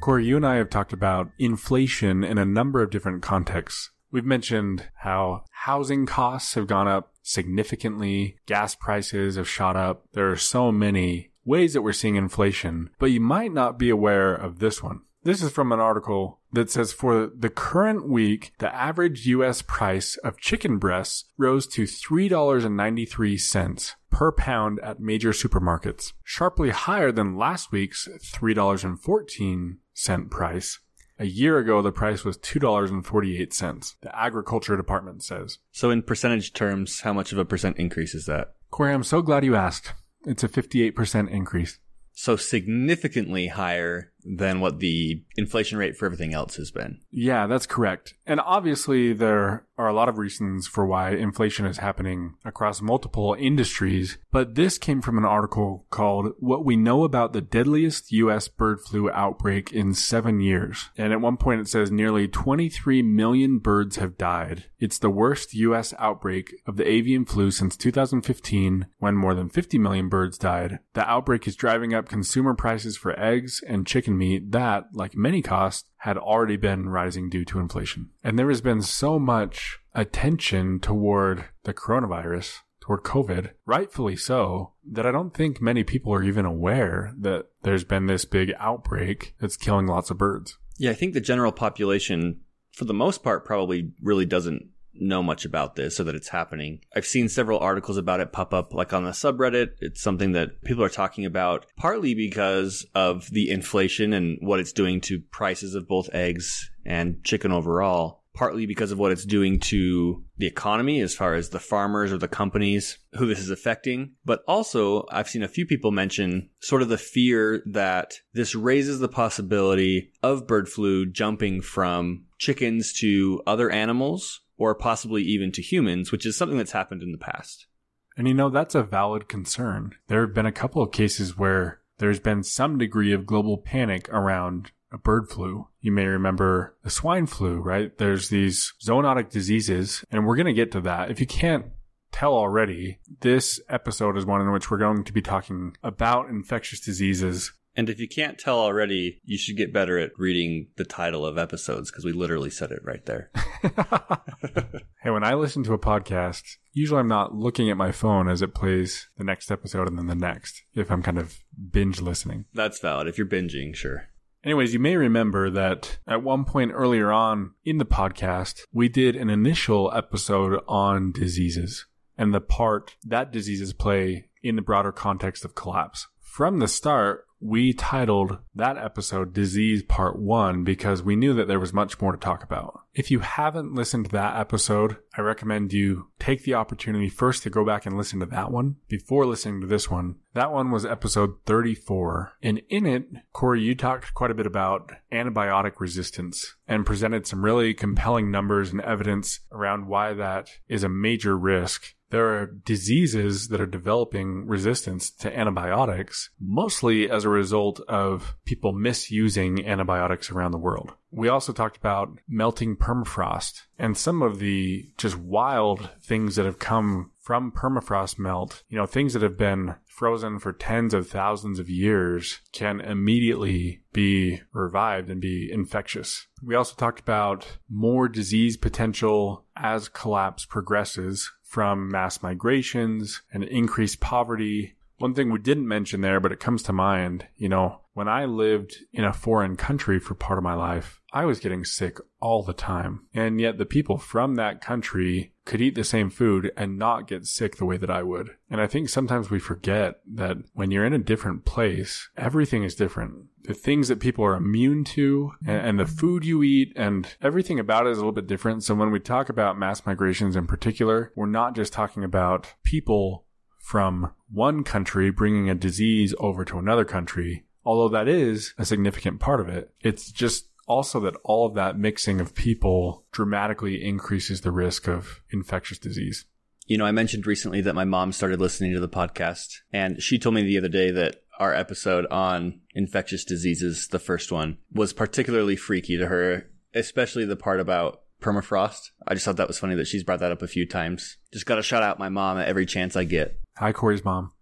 Corey, you and I have talked about inflation in a number of different contexts. We've mentioned how housing costs have gone up significantly, gas prices have shot up. There are so many ways that we're seeing inflation, but you might not be aware of this one. This is from an article that says for the current week, the average US price of chicken breasts rose to $3.93 per pound at major supermarkets, sharply higher than last week's $3.14 price. A year ago, the price was $2.48, the agriculture department says. So, in percentage terms, how much of a percent increase is that? Corey, I'm so glad you asked. It's a 58% increase. So, significantly higher than what the inflation rate for everything else has been. Yeah, that's correct. And obviously, there are a lot of reasons for why inflation is happening across multiple industries, but this came from an article called What We Know About the Deadliest U.S. Bird Flu Outbreak in Seven Years. And at one point, it says nearly 23 million birds have died. It's the worst U.S. outbreak of the avian flu since 2015, when more than 50 million birds died. The outbreak is driving up consumer prices for eggs and chicken meat that, like many costs, had already been rising due to inflation. And there has been so much attention toward the coronavirus, toward COVID, rightfully so, that I don't think many people are even aware that there's been this big outbreak that's killing lots of birds. Yeah, I think the general population, for the most part, probably really doesn't know much about this or that it's happening. I've seen several articles about it pop up like on the subreddit. It's something that people are talking about partly because of the inflation and what it's doing to prices of both eggs and chicken overall. Partly because of what it's doing to the economy as far as the farmers or the companies who this is affecting. But also, I've seen a few people mention sort of the fear that this raises the possibility of bird flu jumping from chickens to other animals or possibly even to humans, which is something that's happened in the past. And you know, that's a valid concern. There have been a couple of cases where there's been some degree of global panic around a bird flu. You may remember the swine flu, right? There's these zoonotic diseases, and we're going to get to that. If you can't tell already, this episode is one in which we're going to be talking about infectious diseases And if you can't tell already, you should get better at reading the title of episodes because we literally said it right there. hey, when I listen to a podcast, usually I'm not looking at my phone as it plays the next episode and then the next, if I'm kind of binge listening. That's valid. If you're binging, sure. Anyways, you may remember that at one point earlier on in the podcast, we did an initial episode on diseases and the part that diseases play in the broader context of collapse. From the start, we titled that episode Disease Part 1 because we knew that there was much more to talk about. If you haven't listened to that episode, I recommend you take the opportunity first to go back and listen to that one before listening to this one. That one was episode 34. And in it, Corey, you talked quite a bit about antibiotic resistance and presented some really compelling numbers and evidence around why that is a major risk there are diseases that are developing resistance to antibiotics, mostly as a result of people misusing antibiotics around the world. We also talked about melting permafrost and some of the just wild things that have come from permafrost melt. You know, things that have been frozen for tens of thousands of years can immediately be revived and be infectious. We also talked about more disease potential as collapse progresses from mass migrations and increased poverty. One thing we didn't mention there, but it comes to mind, you know, when I lived in a foreign country for part of my life, I was getting sick all the time. And yet the people from that country could eat the same food and not get sick the way that I would. And I think sometimes we forget that when you're in a different place, everything is different. The things that people are immune to and, and the food you eat and everything about it is a little bit different. So when we talk about mass migrations in particular, we're not just talking about people from one country bringing a disease over to another country although that is a significant part of it. It's just also that all of that mixing of people dramatically increases the risk of infectious disease. You know, I mentioned recently that my mom started listening to the podcast, and she told me the other day that our episode on infectious diseases, the first one, was particularly freaky to her, especially the part about permafrost. I just thought that was funny that she's brought that up a few times. Just got to shout out my mom at every chance I get. Hi, Corey's mom.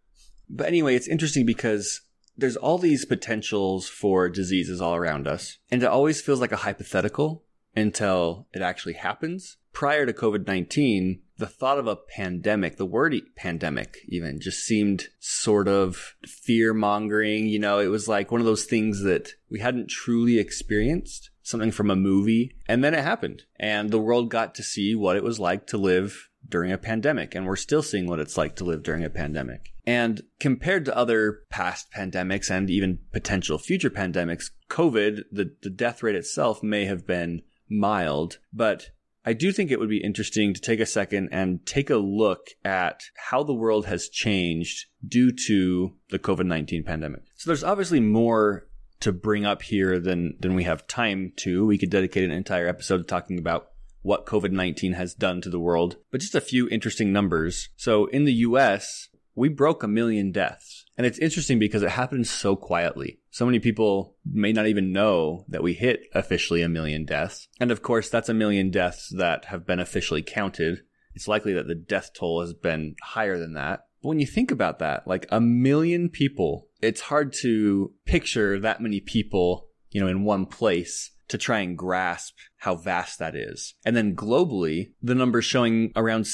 But anyway, it's interesting because there's all these potentials for diseases all around us, and it always feels like a hypothetical until it actually happens. Prior to COVID 19, the thought of a pandemic, the word pandemic even, just seemed sort of fear mongering. You know, it was like one of those things that we hadn't truly experienced, something from a movie, and then it happened. And the world got to see what it was like to live during a pandemic, and we're still seeing what it's like to live during a pandemic. And compared to other past pandemics and even potential future pandemics, COVID, the, the death rate itself may have been mild, but I do think it would be interesting to take a second and take a look at how the world has changed due to the COVID 19 pandemic. So there's obviously more to bring up here than, than we have time to. We could dedicate an entire episode to talking about what COVID 19 has done to the world, but just a few interesting numbers. So in the US, we broke a million deaths. And it's interesting because it happened so quietly. So many people may not even know that we hit officially a million deaths. And of course, that's a million deaths that have been officially counted. It's likely that the death toll has been higher than that. But when you think about that, like a million people, it's hard to picture that many people, you know, in one place to try and grasp how vast that is. And then globally, the numbers showing around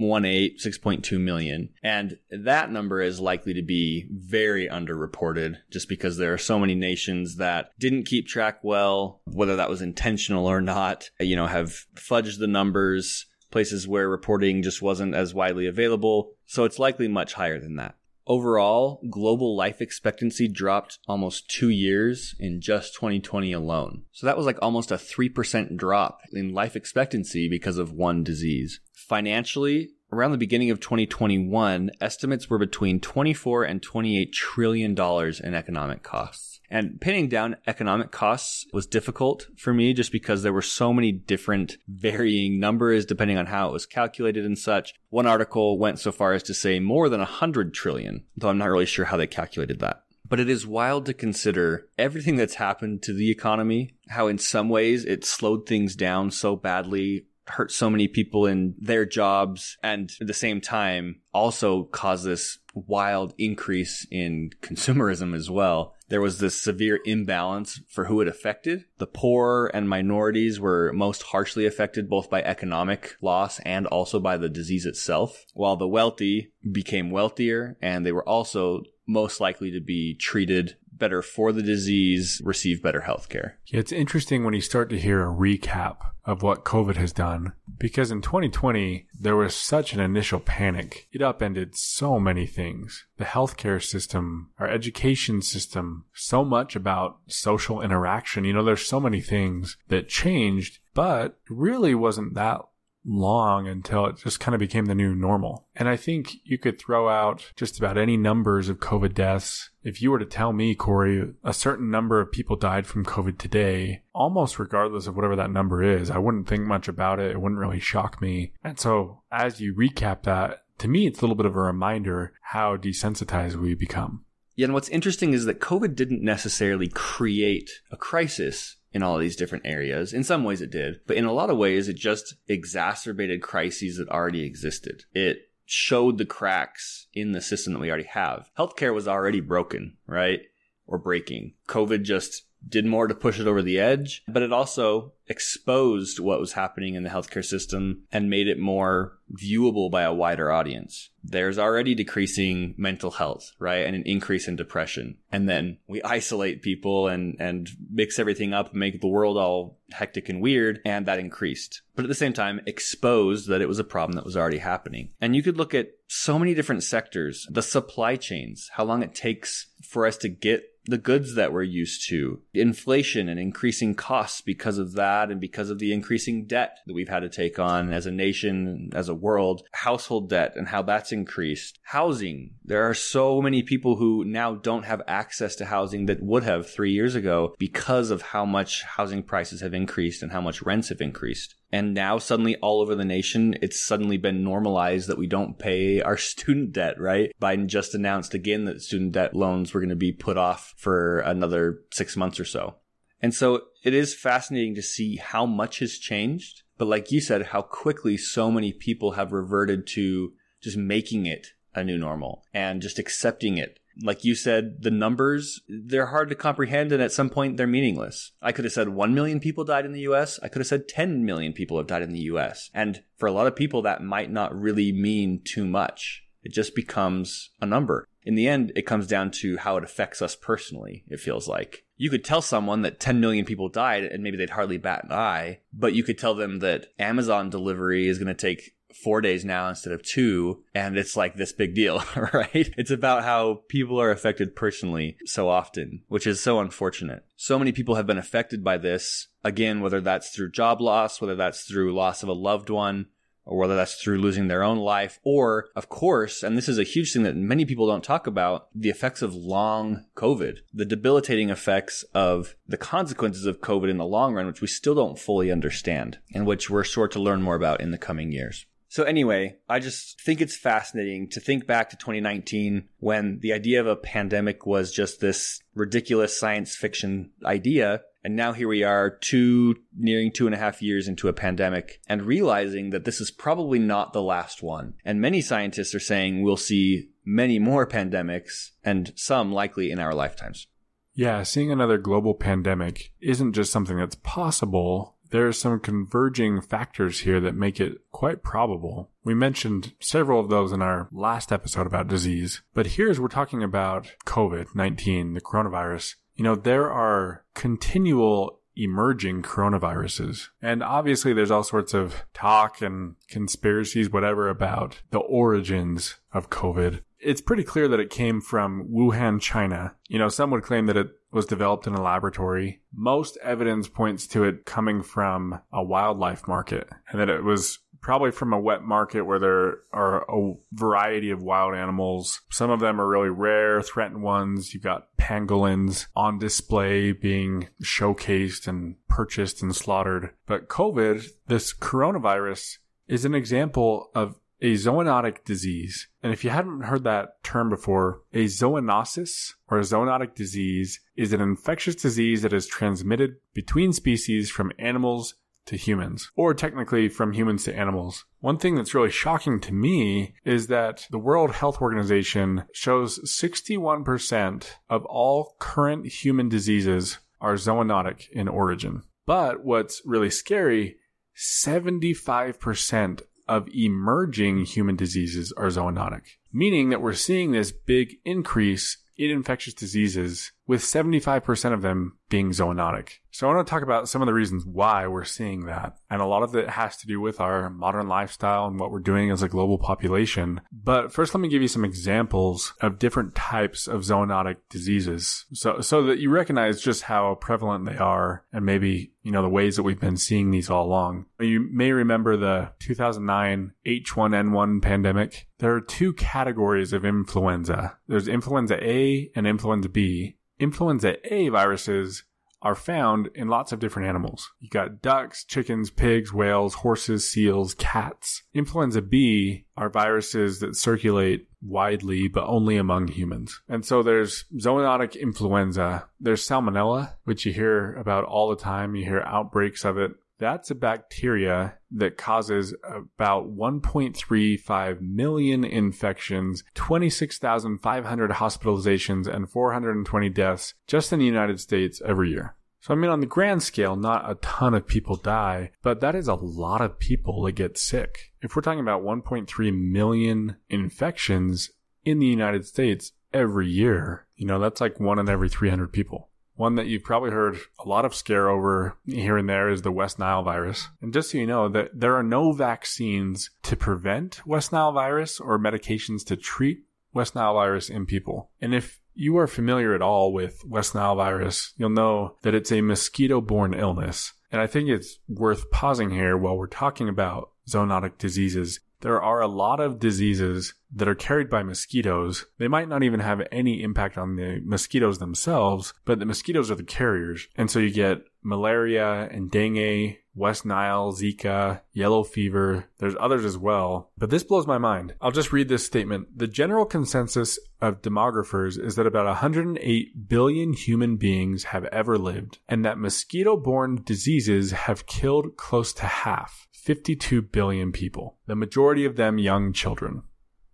6.18, 6.2 million. And that number is likely to be very underreported just because there are so many nations that didn't keep track well, whether that was intentional or not, you know, have fudged the numbers, places where reporting just wasn't as widely available. So it's likely much higher than that. Overall, global life expectancy dropped almost two years in just 2020 alone. So that was like almost a 3% drop in life expectancy because of one disease. Financially, around the beginning of 2021, estimates were between 24 and 28 trillion dollars in economic costs. And pinning down economic costs was difficult for me just because there were so many different varying numbers depending on how it was calculated and such. One article went so far as to say more than 100 trillion, though I'm not really sure how they calculated that. But it is wild to consider everything that's happened to the economy, how in some ways it slowed things down so badly, hurt so many people in their jobs, and at the same time also caused this wild increase in consumerism as well there was this severe imbalance for who it affected. The poor and minorities were most harshly affected both by economic loss and also by the disease itself, while the wealthy became wealthier and they were also most likely to be treated better for the disease receive better health care. It's interesting when you start to hear a recap of what COVID has done because in 2020, there was such an initial panic. It upended so many things. The healthcare system, our education system, so much about social interaction. You know, there's so many things that changed, but really wasn't that long until it just kind of became the new normal. And I think you could throw out just about any numbers of COVID deaths. If you were to tell me, Corey, a certain number of people died from COVID today, almost regardless of whatever that number is, I wouldn't think much about it. It wouldn't really shock me. And so as you recap that, to me, it's a little bit of a reminder how desensitized we become. Yeah, and what's interesting is that COVID didn't necessarily create a crisis in all these different areas. In some ways it did, but in a lot of ways it just exacerbated crises that already existed. It showed the cracks in the system that we already have. Healthcare was already broken, right? Or breaking. COVID just did more to push it over the edge, but it also exposed what was happening in the healthcare system and made it more viewable by a wider audience. There's already decreasing mental health, right? And an increase in depression. And then we isolate people and, and mix everything up make the world all hectic and weird. And that increased. But at the same time, exposed that it was a problem that was already happening. And you could look at so many different sectors, the supply chains, how long it takes for us to get the goods that we're used to, inflation and increasing costs because of that and because of the increasing debt that we've had to take on as a nation, as a world, household debt and how that's increased, housing. There are so many people who now don't have access to housing that would have three years ago because of how much housing prices have increased and how much rents have increased. And now suddenly all over the nation, it's suddenly been normalized that we don't pay our student debt, right? Biden just announced again that student debt loans were going to be put off for another six months or so. And so it is fascinating to see how much has changed. But like you said, how quickly so many people have reverted to just making it a new normal and just accepting it like you said, the numbers, they're hard to comprehend and at some point they're meaningless. I could have said 1 million people died in the US. I could have said 10 million people have died in the US. And for a lot of people, that might not really mean too much. It just becomes a number. In the end, it comes down to how it affects us personally, it feels like. You could tell someone that 10 million people died and maybe they'd hardly bat an eye, but you could tell them that Amazon delivery is going to take four days now instead of two. And it's like this big deal, right? It's about how people are affected personally so often, which is so unfortunate. So many people have been affected by this. Again, whether that's through job loss, whether that's through loss of a loved one, or whether that's through losing their own life, or of course, and this is a huge thing that many people don't talk about, the effects of long COVID, the debilitating effects of the consequences of COVID in the long run, which we still don't fully understand and which we're sure to learn more about in the coming years. So anyway, I just think it's fascinating to think back to 2019 when the idea of a pandemic was just this ridiculous science fiction idea. And now here we are, two, nearing two and a half years into a pandemic and realizing that this is probably not the last one. And many scientists are saying we'll see many more pandemics and some likely in our lifetimes. Yeah, seeing another global pandemic isn't just something that's possible, there are some converging factors here that make it quite probable. We mentioned several of those in our last episode about disease, but here's we're talking about COVID 19, the coronavirus. You know, there are continual emerging coronaviruses. And obviously there's all sorts of talk and conspiracies, whatever, about the origins of COVID it's pretty clear that it came from Wuhan, China. You know, some would claim that it was developed in a laboratory. Most evidence points to it coming from a wildlife market and that it was probably from a wet market where there are a variety of wild animals. Some of them are really rare, threatened ones. You've got pangolins on display being showcased and purchased and slaughtered. But COVID, this coronavirus, is an example of a zoonotic disease. And if you hadn't heard that term before, a zoonosis or a zoonotic disease is an infectious disease that is transmitted between species from animals to humans, or technically from humans to animals. One thing that's really shocking to me is that the World Health Organization shows 61% of all current human diseases are zoonotic in origin. But what's really scary, 75% of emerging human diseases are zoonotic, meaning that we're seeing this big increase in infectious diseases with 75% of them being zoonotic. So I want to talk about some of the reasons why we're seeing that. And a lot of it has to do with our modern lifestyle and what we're doing as a global population. But first, let me give you some examples of different types of zoonotic diseases. So, so that you recognize just how prevalent they are and maybe, you know, the ways that we've been seeing these all along. You may remember the 2009 H1N1 pandemic. There are two categories of influenza. There's influenza A and influenza B. Influenza A viruses are found in lots of different animals. You got ducks, chickens, pigs, whales, horses, seals, cats. Influenza B are viruses that circulate widely, but only among humans. And so there's zoonotic influenza. There's salmonella, which you hear about all the time. You hear outbreaks of it. That's a bacteria that causes about 1.35 million infections, 26,500 hospitalizations, and 420 deaths just in the United States every year. So, I mean, on the grand scale, not a ton of people die, but that is a lot of people that get sick. If we're talking about 1.3 million infections in the United States every year, you know, that's like one in every 300 people. One that you've probably heard a lot of scare over here and there is the West Nile virus. And just so you know that there are no vaccines to prevent West Nile virus or medications to treat West Nile virus in people. And if you are familiar at all with West Nile virus, you'll know that it's a mosquito borne illness. And I think it's worth pausing here while we're talking about zoonotic diseases there are a lot of diseases that are carried by mosquitoes. They might not even have any impact on the mosquitoes themselves, but the mosquitoes are the carriers. And so you get malaria and dengue, West Nile, Zika, yellow fever. There's others as well. But this blows my mind. I'll just read this statement. The general consensus of demographers is that about 108 billion human beings have ever lived, and that mosquito borne diseases have killed close to half. 52 billion people, the majority of them young children.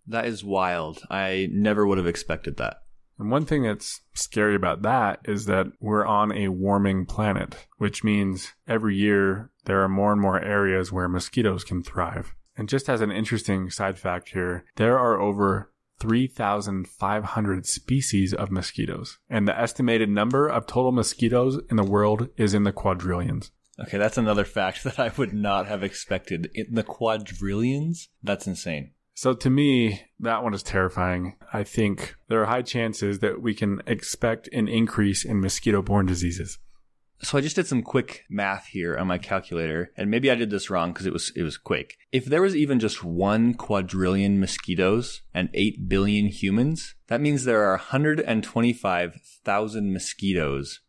That is wild. I never would have expected that. And one thing that's scary about that is that we're on a warming planet, which means every year there are more and more areas where mosquitoes can thrive. And just as an interesting side fact here, there are over 3,500 species of mosquitoes. And the estimated number of total mosquitoes in the world is in the quadrillions. Okay, that's another fact that I would not have expected. In the quadrillions? That's insane. So to me, that one is terrifying. I think there are high chances that we can expect an increase in mosquito borne diseases. So I just did some quick math here on my calculator, and maybe I did this wrong because it was it was quick. If there was even just one quadrillion mosquitoes and eight billion humans, that means there are 125,000 mosquitoes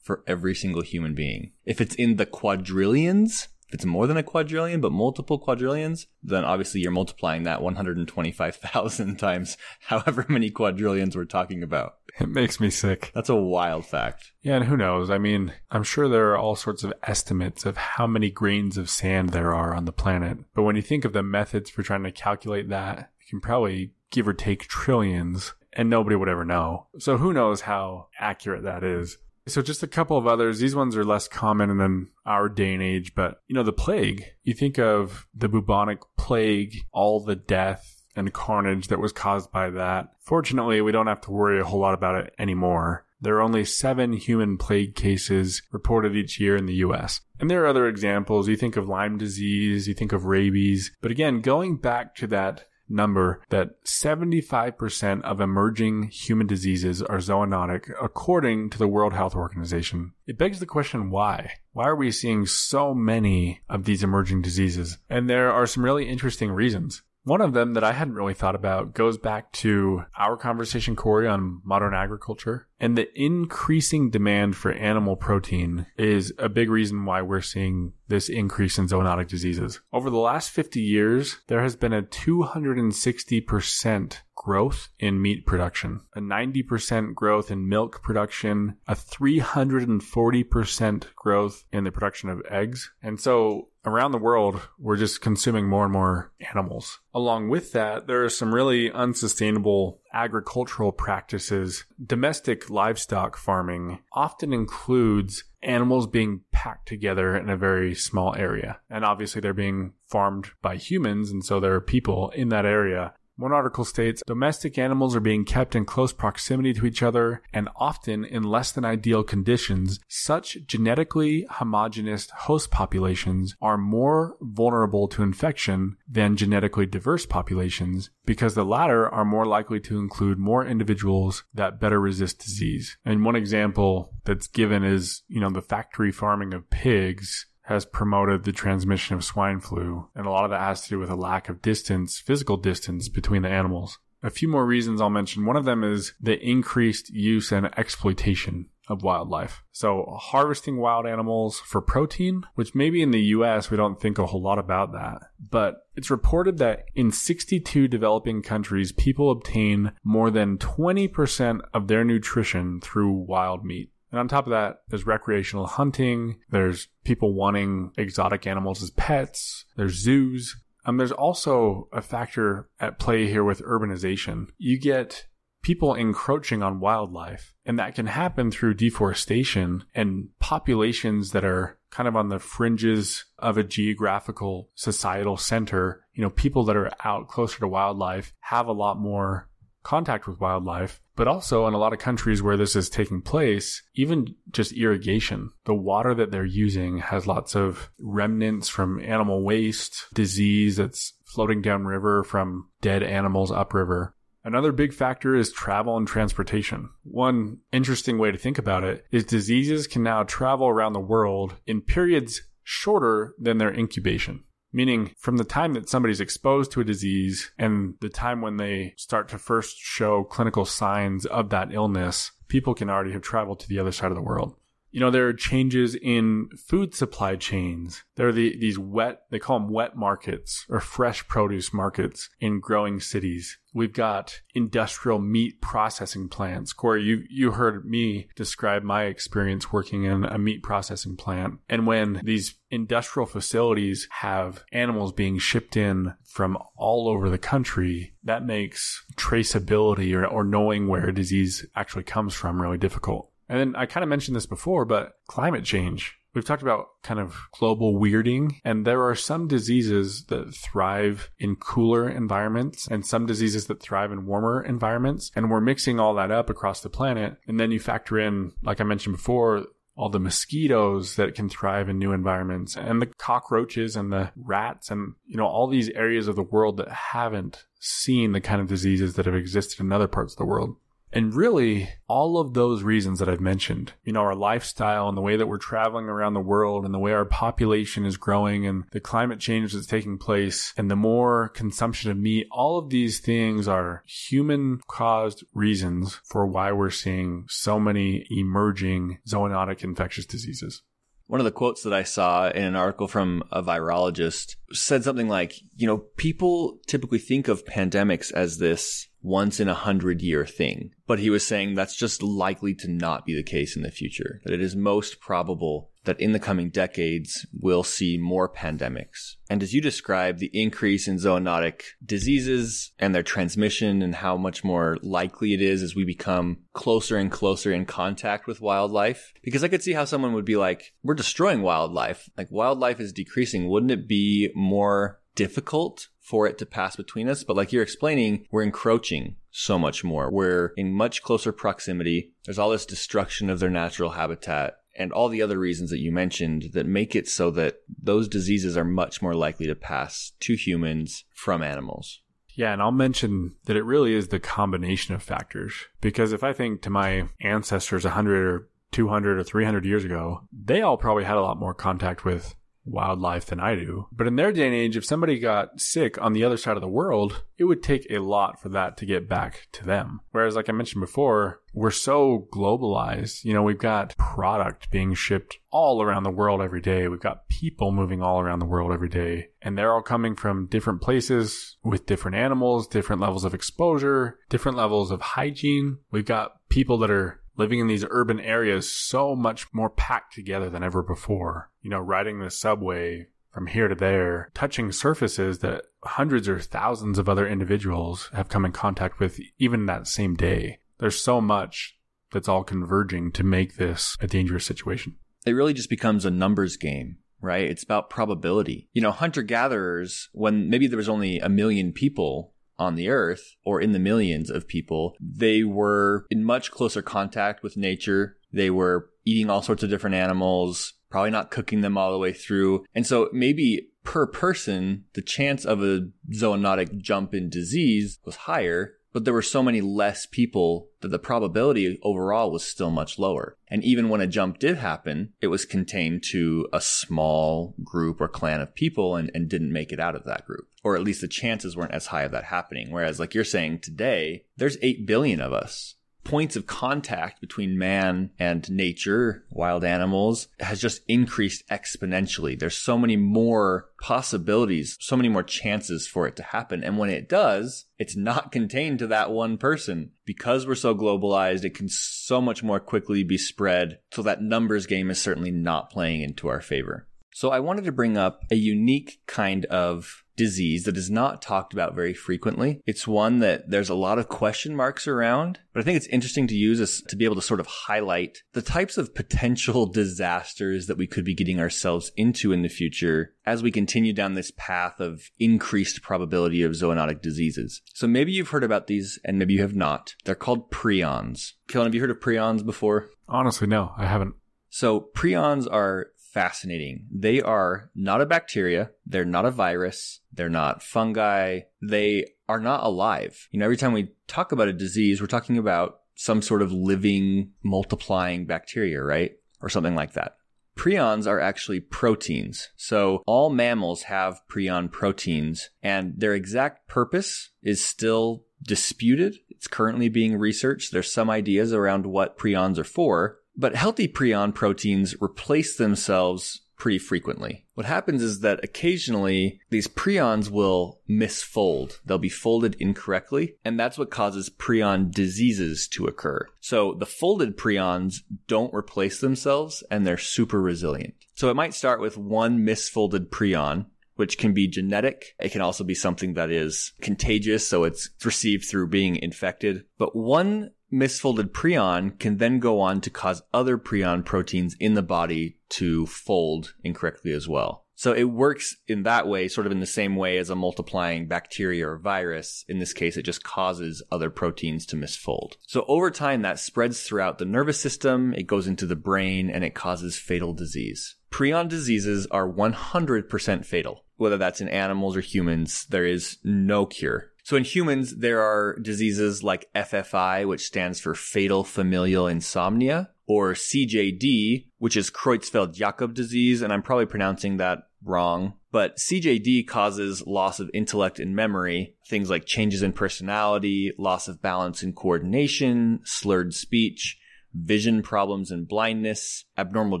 for every single human being. If it's in the quadrillions, if it's more than a quadrillion, but multiple quadrillions, then obviously you're multiplying that 125,000 times however many quadrillions we're talking about. It makes me sick. That's a wild fact. Yeah, and who knows? I mean, I'm sure there are all sorts of estimates of how many grains of sand there are on the planet. But when you think of the methods for trying to calculate that, you can probably give or take trillions, and nobody would ever know. So who knows how accurate that is. So just a couple of others. These ones are less common in our day and age, but you know, the plague. You think of the bubonic plague, all the death and carnage that was caused by that. Fortunately, we don't have to worry a whole lot about it anymore. There are only seven human plague cases reported each year in the US. And there are other examples. You think of Lyme disease, you think of rabies. But again, going back to that number that 75% of emerging human diseases are zoonotic, according to the World Health Organization. It begs the question why? Why are we seeing so many of these emerging diseases? And there are some really interesting reasons. One of them that I hadn't really thought about goes back to our conversation, Corey, on modern agriculture. And the increasing demand for animal protein is a big reason why we're seeing this increase in zoonotic diseases. Over the last 50 years, there has been a 260% growth in meat production, a 90% growth in milk production, a 340% growth in the production of eggs. And so around the world, we're just consuming more and more animals. Along with that, there are some really unsustainable agricultural practices. Domestic livestock farming often includes animals being packed together in a very small area. And obviously they're being farmed by humans. And so there are people in that area One article states domestic animals are being kept in close proximity to each other and often in less than ideal conditions. Such genetically homogenous host populations are more vulnerable to infection than genetically diverse populations because the latter are more likely to include more individuals that better resist disease. And one example that's given is, you know, the factory farming of pigs has promoted the transmission of swine flu, and a lot of that has to do with a lack of distance, physical distance between the animals. A few more reasons I'll mention. One of them is the increased use and exploitation of wildlife. So harvesting wild animals for protein, which maybe in the US we don't think a whole lot about that. But it's reported that in 62 developing countries, people obtain more than 20% of their nutrition through wild meat. And on top of that, there's recreational hunting. There's people wanting exotic animals as pets. There's zoos. Um, there's also a factor at play here with urbanization. You get people encroaching on wildlife, and that can happen through deforestation and populations that are kind of on the fringes of a geographical societal center. You know, people that are out closer to wildlife have a lot more contact with wildlife, but also in a lot of countries where this is taking place, even just irrigation, the water that they're using has lots of remnants from animal waste, disease that's floating downriver from dead animals upriver. Another big factor is travel and transportation. One interesting way to think about it is diseases can now travel around the world in periods shorter than their incubation. Meaning, from the time that somebody's exposed to a disease and the time when they start to first show clinical signs of that illness, people can already have traveled to the other side of the world. You know, there are changes in food supply chains. There are the, these wet, they call them wet markets or fresh produce markets in growing cities. We've got industrial meat processing plants. Corey, you, you heard me describe my experience working in a meat processing plant. And when these industrial facilities have animals being shipped in from all over the country, that makes traceability or, or knowing where a disease actually comes from really difficult. And then I kind of mentioned this before, but climate change. We've talked about kind of global weirding, and there are some diseases that thrive in cooler environments and some diseases that thrive in warmer environments. And we're mixing all that up across the planet. And then you factor in, like I mentioned before, all the mosquitoes that can thrive in new environments and the cockroaches and the rats and, you know, all these areas of the world that haven't seen the kind of diseases that have existed in other parts of the world. And really, all of those reasons that I've mentioned, you know, our lifestyle and the way that we're traveling around the world and the way our population is growing and the climate change that's taking place and the more consumption of meat, all of these things are human caused reasons for why we're seeing so many emerging zoonotic infectious diseases. One of the quotes that I saw in an article from a virologist said something like, you know, people typically think of pandemics as this once in a hundred year thing. But he was saying that's just likely to not be the case in the future. That it is most probable that in the coming decades, we'll see more pandemics. And as you described, the increase in zoonotic diseases and their transmission and how much more likely it is as we become closer and closer in contact with wildlife. Because I could see how someone would be like, we're destroying wildlife. Like wildlife is decreasing. Wouldn't it be more difficult for it to pass between us. But like you're explaining, we're encroaching so much more. We're in much closer proximity. There's all this destruction of their natural habitat and all the other reasons that you mentioned that make it so that those diseases are much more likely to pass to humans from animals. Yeah, and I'll mention that it really is the combination of factors. Because if I think to my ancestors 100 or 200 or 300 years ago, they all probably had a lot more contact with wildlife than I do. But in their day and age, if somebody got sick on the other side of the world, it would take a lot for that to get back to them. Whereas, like I mentioned before, we're so globalized. You know, we've got product being shipped all around the world every day. We've got people moving all around the world every day. And they're all coming from different places with different animals, different levels of exposure, different levels of hygiene. We've got people that are living in these urban areas so much more packed together than ever before. You know, riding the subway from here to there, touching surfaces that hundreds or thousands of other individuals have come in contact with even that same day. There's so much that's all converging to make this a dangerous situation. It really just becomes a numbers game right? It's about probability. You know, hunter gatherers, when maybe there was only a million people on the earth or in the millions of people, they were in much closer contact with nature. They were eating all sorts of different animals, probably not cooking them all the way through. And so maybe per person, the chance of a zoonotic jump in disease was higher, but there were so many less people that the probability overall was still much lower. And even when a jump did happen, it was contained to a small group or clan of people and, and didn't make it out of that group. Or at least the chances weren't as high of that happening. Whereas, like you're saying today, there's 8 billion of us points of contact between man and nature, wild animals, has just increased exponentially. There's so many more possibilities, so many more chances for it to happen. And when it does, it's not contained to that one person. Because we're so globalized, it can so much more quickly be spread. So that numbers game is certainly not playing into our favor. So I wanted to bring up a unique kind of disease that is not talked about very frequently. It's one that there's a lot of question marks around, but I think it's interesting to use as to be able to sort of highlight the types of potential disasters that we could be getting ourselves into in the future as we continue down this path of increased probability of zoonotic diseases. So maybe you've heard about these and maybe you have not. They're called prions. Kellen, have you heard of prions before? Honestly, no, I haven't. So prions are fascinating. They are not a bacteria. They're not a virus. They're not fungi. They are not alive. You know, every time we talk about a disease, we're talking about some sort of living, multiplying bacteria, right? Or something like that. Prions are actually proteins. So all mammals have prion proteins and their exact purpose is still disputed. It's currently being researched. There's some ideas around what prions are for, but healthy prion proteins replace themselves pretty frequently. What happens is that occasionally these prions will misfold. They'll be folded incorrectly, and that's what causes prion diseases to occur. So the folded prions don't replace themselves and they're super resilient. So it might start with one misfolded prion, which can be genetic. It can also be something that is contagious, so it's received through being infected. But one misfolded prion can then go on to cause other prion proteins in the body to fold incorrectly as well. So it works in that way, sort of in the same way as a multiplying bacteria or virus. In this case, it just causes other proteins to misfold. So over time, that spreads throughout the nervous system, it goes into the brain, and it causes fatal disease. Prion diseases are 100% fatal. Whether that's in animals or humans, there is no cure. So in humans, there are diseases like FFI, which stands for fatal familial insomnia, or CJD, which is Creutzfeldt-Jakob disease, and I'm probably pronouncing that wrong. But CJD causes loss of intellect and memory, things like changes in personality, loss of balance and coordination, slurred speech, vision problems and blindness, abnormal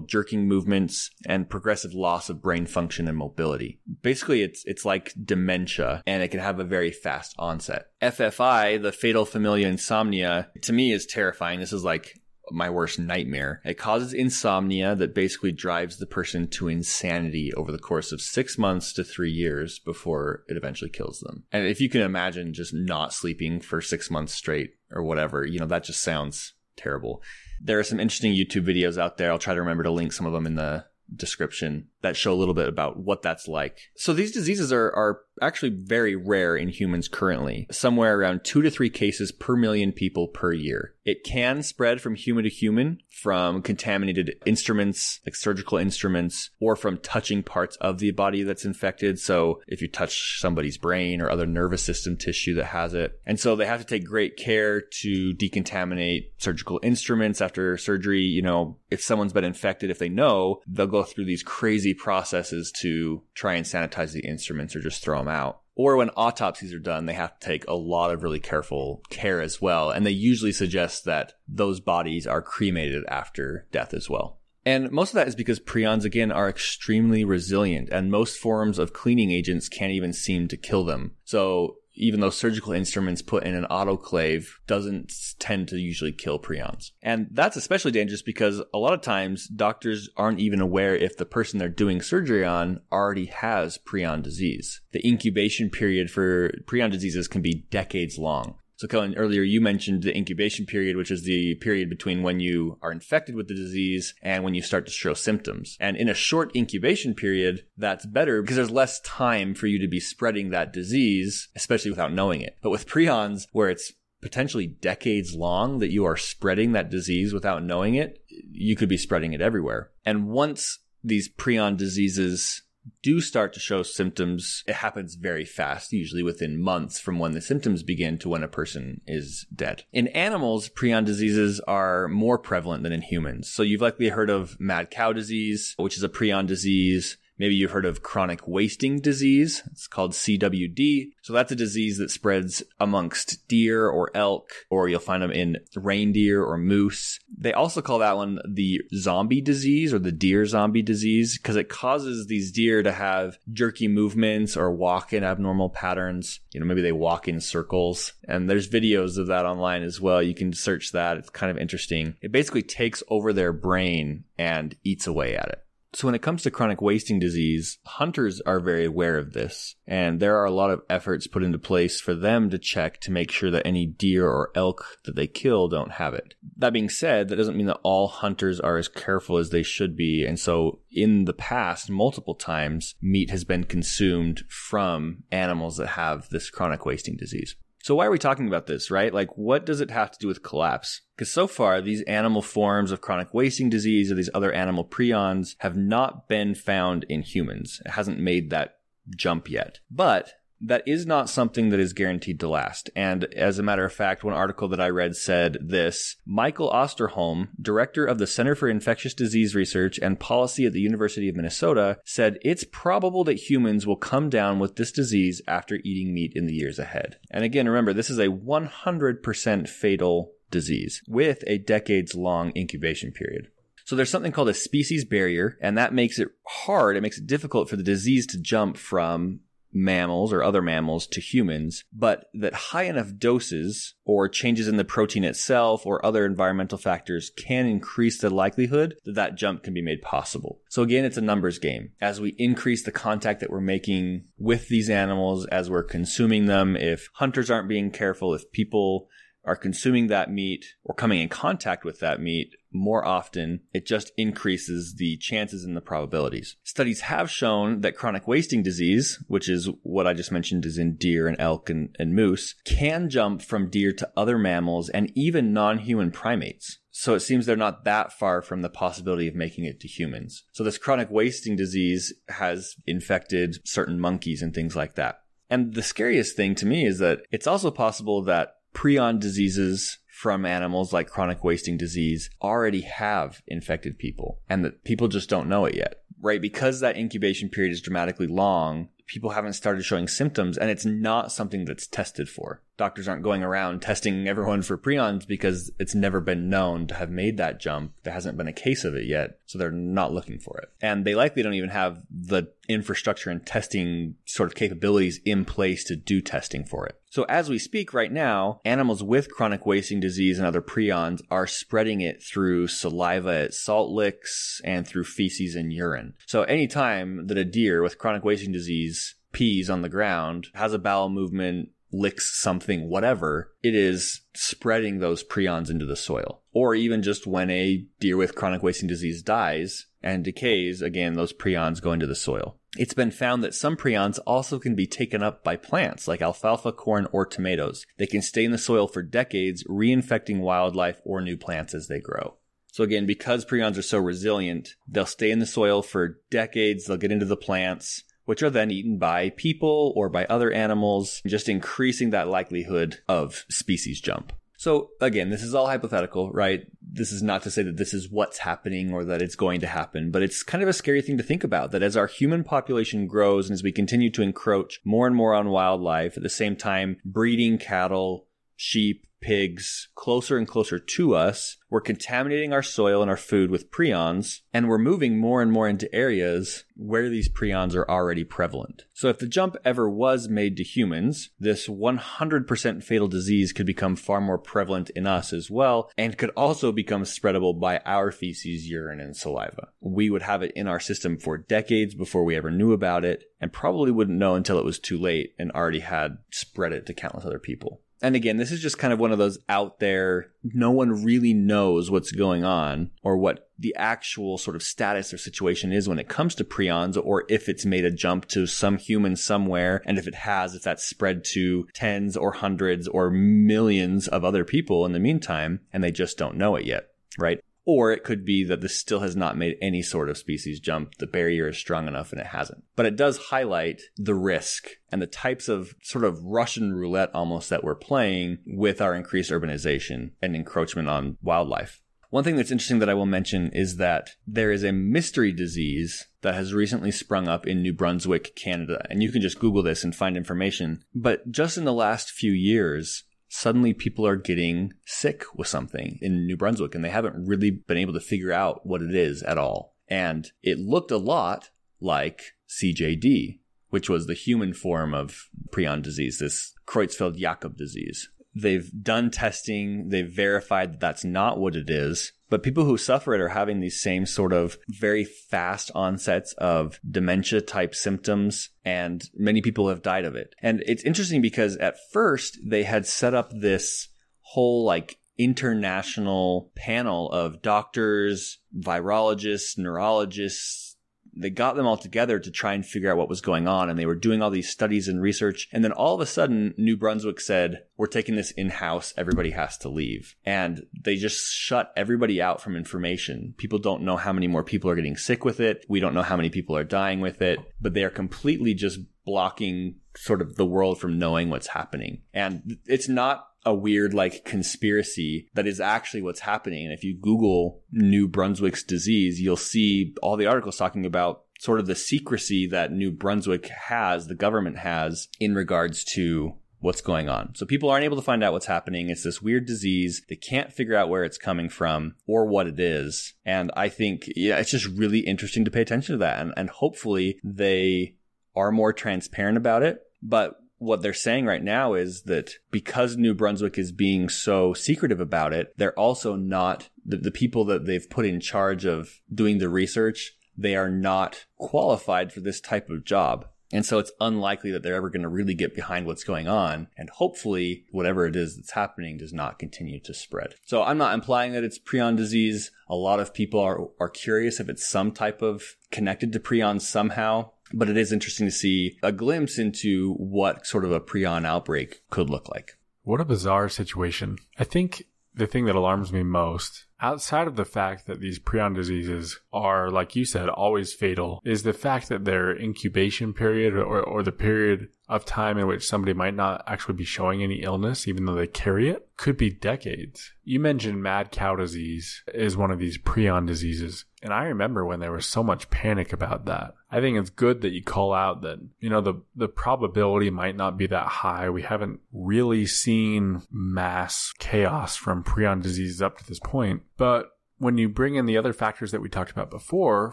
jerking movements, and progressive loss of brain function and mobility. Basically, it's, it's like dementia and it can have a very fast onset. FFI, the fatal familial insomnia, to me is terrifying. This is like my worst nightmare. It causes insomnia that basically drives the person to insanity over the course of six months to three years before it eventually kills them. And if you can imagine just not sleeping for six months straight or whatever, you know, that just sounds terrible. There are some interesting YouTube videos out there. I'll try to remember to link some of them in the description that show a little bit about what that's like. So these diseases are, are actually very rare in humans currently, somewhere around two to three cases per million people per year. It can spread from human to human from contaminated instruments, like surgical instruments, or from touching parts of the body that's infected. So if you touch somebody's brain or other nervous system tissue that has it. And so they have to take great care to decontaminate surgical instruments after surgery. You know, if someone's been infected, if they know, they'll go through these crazy processes to try and sanitize the instruments or just throw them out. Or when autopsies are done, they have to take a lot of really careful care as well. And they usually suggest that those bodies are cremated after death as well. And most of that is because prions, again, are extremely resilient, and most forms of cleaning agents can't even seem to kill them. So even though surgical instruments put in an autoclave doesn't tend to usually kill prions. And that's especially dangerous because a lot of times doctors aren't even aware if the person they're doing surgery on already has prion disease. The incubation period for prion diseases can be decades long. So, Kellen, earlier you mentioned the incubation period, which is the period between when you are infected with the disease and when you start to show symptoms. And in a short incubation period, that's better because there's less time for you to be spreading that disease, especially without knowing it. But with prions, where it's potentially decades long that you are spreading that disease without knowing it, you could be spreading it everywhere. And once these prion diseases do start to show symptoms, it happens very fast, usually within months from when the symptoms begin to when a person is dead. In animals, prion diseases are more prevalent than in humans. So you've likely heard of mad cow disease, which is a prion disease. Maybe you've heard of chronic wasting disease. It's called CWD. So that's a disease that spreads amongst deer or elk, or you'll find them in reindeer or moose. They also call that one the zombie disease or the deer zombie disease because it causes these deer to have jerky movements or walk in abnormal patterns. You know, maybe they walk in circles. And there's videos of that online as well. You can search that. It's kind of interesting. It basically takes over their brain and eats away at it. So when it comes to chronic wasting disease, hunters are very aware of this, and there are a lot of efforts put into place for them to check to make sure that any deer or elk that they kill don't have it. That being said, that doesn't mean that all hunters are as careful as they should be, and so in the past, multiple times, meat has been consumed from animals that have this chronic wasting disease. So why are we talking about this, right? Like, what does it have to do with collapse? Because so far, these animal forms of chronic wasting disease or these other animal prions have not been found in humans. It hasn't made that jump yet. But that is not something that is guaranteed to last. And as a matter of fact, one article that I read said this Michael Osterholm, director of the Center for Infectious Disease Research and Policy at the University of Minnesota, said it's probable that humans will come down with this disease after eating meat in the years ahead. And again, remember, this is a 100% fatal disease with a decades long incubation period. So there's something called a species barrier, and that makes it hard. It makes it difficult for the disease to jump from mammals or other mammals to humans, but that high enough doses or changes in the protein itself or other environmental factors can increase the likelihood that that jump can be made possible. So again, it's a numbers game. As we increase the contact that we're making with these animals, as we're consuming them, if hunters aren't being careful, if people are consuming that meat or coming in contact with that meat more often, it just increases the chances and the probabilities. Studies have shown that chronic wasting disease, which is what I just mentioned is in deer and elk and, and moose, can jump from deer to other mammals and even non-human primates. So it seems they're not that far from the possibility of making it to humans. So this chronic wasting disease has infected certain monkeys and things like that. And the scariest thing to me is that it's also possible that prion diseases from animals like chronic wasting disease already have infected people and that people just don't know it yet, right? Because that incubation period is dramatically long, people haven't started showing symptoms and it's not something that's tested for. Doctors aren't going around testing everyone for prions because it's never been known to have made that jump. There hasn't been a case of it yet, so they're not looking for it. And they likely don't even have the infrastructure and testing sort of capabilities in place to do testing for it. So as we speak right now, animals with chronic wasting disease and other prions are spreading it through saliva at salt licks and through feces and urine. So anytime that a deer with chronic wasting disease pees on the ground, has a bowel movement, licks something, whatever, it is spreading those prions into the soil. Or even just when a deer with chronic wasting disease dies and decays, again, those prions go into the soil. It's been found that some prions also can be taken up by plants like alfalfa, corn, or tomatoes. They can stay in the soil for decades, reinfecting wildlife or new plants as they grow. So again, because prions are so resilient, they'll stay in the soil for decades, they'll get into the plants, which are then eaten by people or by other animals, just increasing that likelihood of species jump. So again, this is all hypothetical, right? This is not to say that this is what's happening or that it's going to happen, but it's kind of a scary thing to think about that as our human population grows and as we continue to encroach more and more on wildlife, at the same time, breeding cattle, sheep, pigs closer and closer to us. We're contaminating our soil and our food with prions, and we're moving more and more into areas where these prions are already prevalent. So if the jump ever was made to humans, this 100% fatal disease could become far more prevalent in us as well, and could also become spreadable by our feces, urine, and saliva. We would have it in our system for decades before we ever knew about it, and probably wouldn't know until it was too late and already had spread it to countless other people. And again, this is just kind of one of those out there, no one really knows what's going on or what the actual sort of status or situation is when it comes to prions or if it's made a jump to some human somewhere. And if it has, if that's spread to tens or hundreds or millions of other people in the meantime, and they just don't know it yet, right? Or it could be that this still has not made any sort of species jump. The barrier is strong enough and it hasn't. But it does highlight the risk and the types of sort of Russian roulette almost that we're playing with our increased urbanization and encroachment on wildlife. One thing that's interesting that I will mention is that there is a mystery disease that has recently sprung up in New Brunswick, Canada. And you can just Google this and find information. But just in the last few years, suddenly people are getting sick with something in New Brunswick and they haven't really been able to figure out what it is at all. And it looked a lot like CJD, which was the human form of prion disease, this Creutzfeldt Jakob disease. They've done testing, they've verified that that's not what it is. But people who suffer it are having these same sort of very fast onsets of dementia type symptoms, and many people have died of it. And it's interesting because at first they had set up this whole like international panel of doctors, virologists, neurologists, they got them all together to try and figure out what was going on and they were doing all these studies and research and then all of a sudden new brunswick said we're taking this in-house. Everybody has to leave. And they just shut everybody out from information. People don't know how many more people are getting sick with it. We don't know how many people are dying with it. But they are completely just blocking sort of the world from knowing what's happening. And it's not a weird like conspiracy that is actually what's happening. And if you Google New Brunswick's disease, you'll see all the articles talking about sort of the secrecy that New Brunswick has, the government has in regards to what's going on. So people aren't able to find out what's happening. It's this weird disease. They can't figure out where it's coming from or what it is. And I think, yeah, it's just really interesting to pay attention to that. And, and hopefully they are more transparent about it. But what they're saying right now is that because New Brunswick is being so secretive about it, they're also not the, the people that they've put in charge of doing the research. They are not qualified for this type of job. And so it's unlikely that they're ever going to really get behind what's going on. And hopefully, whatever it is that's happening does not continue to spread. So I'm not implying that it's prion disease. A lot of people are, are curious if it's some type of connected to prion somehow but it is interesting to see a glimpse into what sort of a prion outbreak could look like. What a bizarre situation. I think the thing that alarms me most, outside of the fact that these prion diseases are, like you said, always fatal, is the fact that their incubation period or, or the period of time in which somebody might not actually be showing any illness, even though they carry it, could be decades. You mentioned mad cow disease is one of these prion diseases. And I remember when there was so much panic about that. I think it's good that you call out that, you know, the, the probability might not be that high. We haven't really seen mass chaos from prion diseases up to this point. But when you bring in the other factors that we talked about before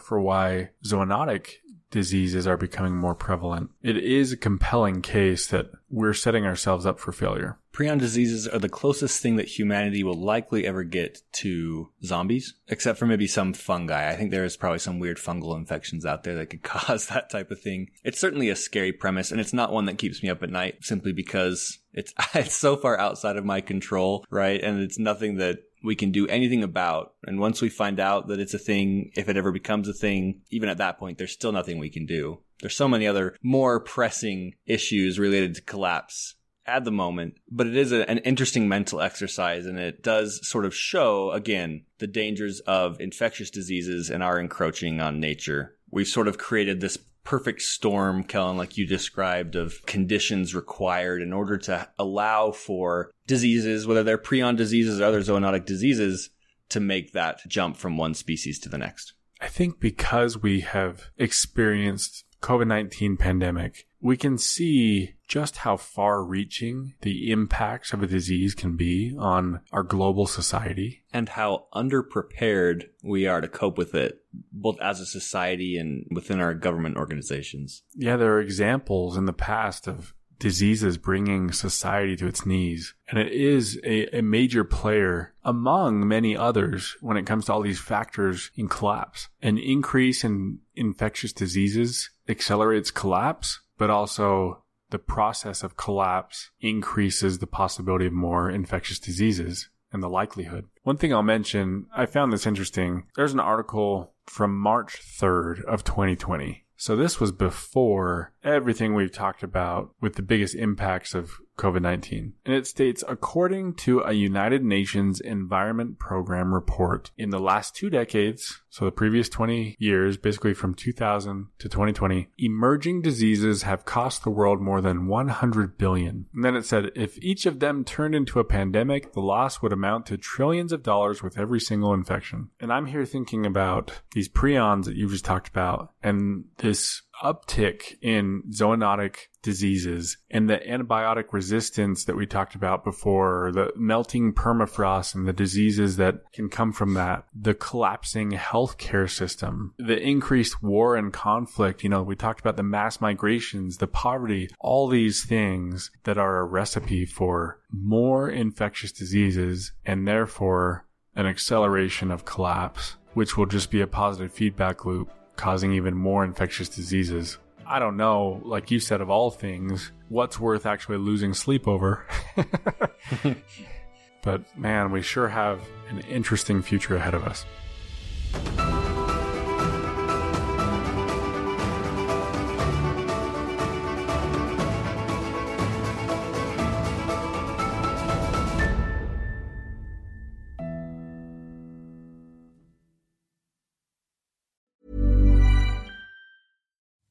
for why zoonotic diseases are becoming more prevalent, it is a compelling case that we're setting ourselves up for failure. Prion diseases are the closest thing that humanity will likely ever get to zombies, except for maybe some fungi. I think there is probably some weird fungal infections out there that could cause that type of thing. It's certainly a scary premise, and it's not one that keeps me up at night simply because it's, it's so far outside of my control, right? And it's nothing that we can do anything about. And once we find out that it's a thing, if it ever becomes a thing, even at that point, there's still nothing we can do. There's so many other more pressing issues related to collapse at the moment, but it is a, an interesting mental exercise and it does sort of show, again, the dangers of infectious diseases and our encroaching on nature. We've sort of created this perfect storm, Kellen, like you described, of conditions required in order to allow for diseases, whether they're prion diseases or other zoonotic diseases, to make that jump from one species to the next. I think because we have experienced COVID-19 pandemic, we can see just how far reaching the impacts of a disease can be on our global society. And how underprepared we are to cope with it, both as a society and within our government organizations. Yeah, there are examples in the past of diseases bringing society to its knees. And it is a, a, major player among many others when it comes to all these factors in collapse. An increase in infectious diseases accelerates collapse, but also the process of collapse increases the possibility of more infectious diseases and the likelihood. One thing I'll mention, I found this interesting. There's an article from March 3rd of 2020. So this was before everything we've talked about with the biggest impacts of COVID 19. And it states according to a United Nations Environment Program report, in the last two decades, so the previous 20 years, basically from 2000 to 2020, emerging diseases have cost the world more than 100 billion. And then it said if each of them turned into a pandemic, the loss would amount to trillions of dollars with every single infection. And I'm here thinking about these prions that you just talked about and this uptick in zoonotic diseases and the antibiotic resistance that we talked about before, the melting permafrost and the diseases that can come from that, the collapsing healthcare system, the increased war and conflict. You know, we talked about the mass migrations, the poverty, all these things that are a recipe for more infectious diseases and therefore an acceleration of collapse, which will just be a positive feedback loop causing even more infectious diseases. I don't know, like you said, of all things, what's worth actually losing sleep over. but man, we sure have an interesting future ahead of us.